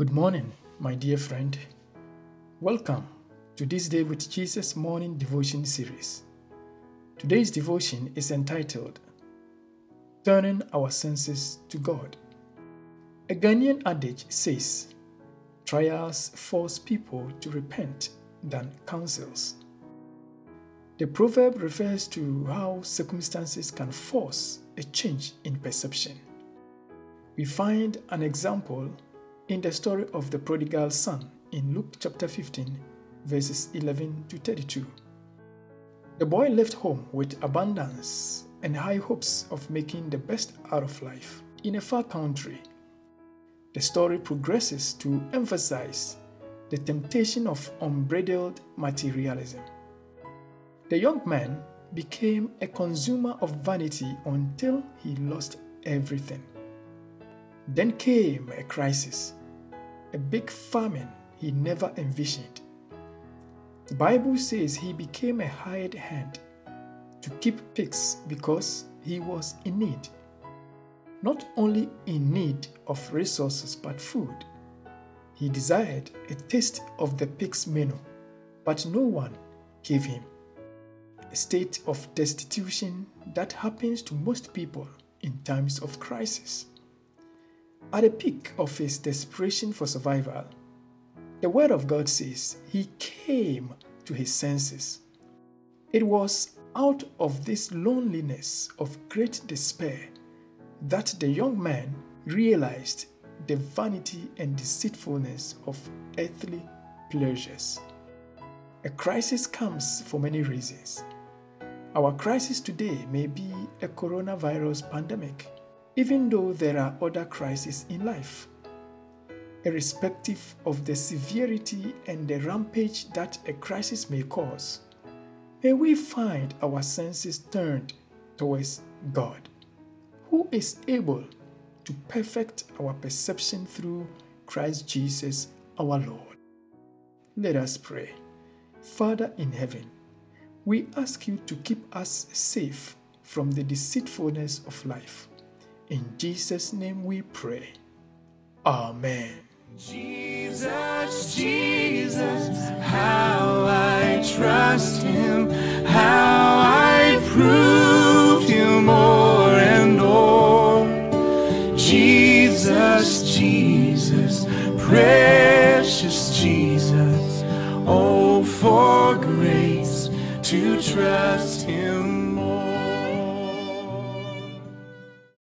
Good morning, my dear friend. Welcome to this Day with Jesus morning devotion series. Today's devotion is entitled Turning Our Senses to God. A Ghanaian adage says, Trials force people to repent than counsels. The proverb refers to how circumstances can force a change in perception. We find an example in the story of the prodigal son in Luke chapter 15, verses 11 to 32. The boy left home with abundance and high hopes of making the best out of life in a far country. The story progresses to emphasize the temptation of unbridled materialism. The young man became a consumer of vanity until he lost everything. Then came a crisis a big famine he never envisioned. The Bible says he became a hired hand to keep pigs because he was in need. Not only in need of resources but food. He desired a taste of the pig's menu, but no one gave him. A state of destitution that happens to most people in times of crisis. At the peak of his desperation for survival, the Word of God says he came to his senses. It was out of this loneliness of great despair that the young man realized the vanity and deceitfulness of earthly pleasures. A crisis comes for many reasons. Our crisis today may be a coronavirus pandemic even though there are other crises in life. Irrespective of the severity and the rampage that a crisis may cause, may we find our senses turned towards God, who is able to perfect our perception through Christ Jesus our Lord. Let us pray. Father in heaven, we ask you to keep us safe from the deceitfulness of life in Jesus' name we pray. Amen. Jesus, Jesus, how I trust him, how I prove him more and more. Jesus, Jesus, precious Jesus, oh, for grace to trust him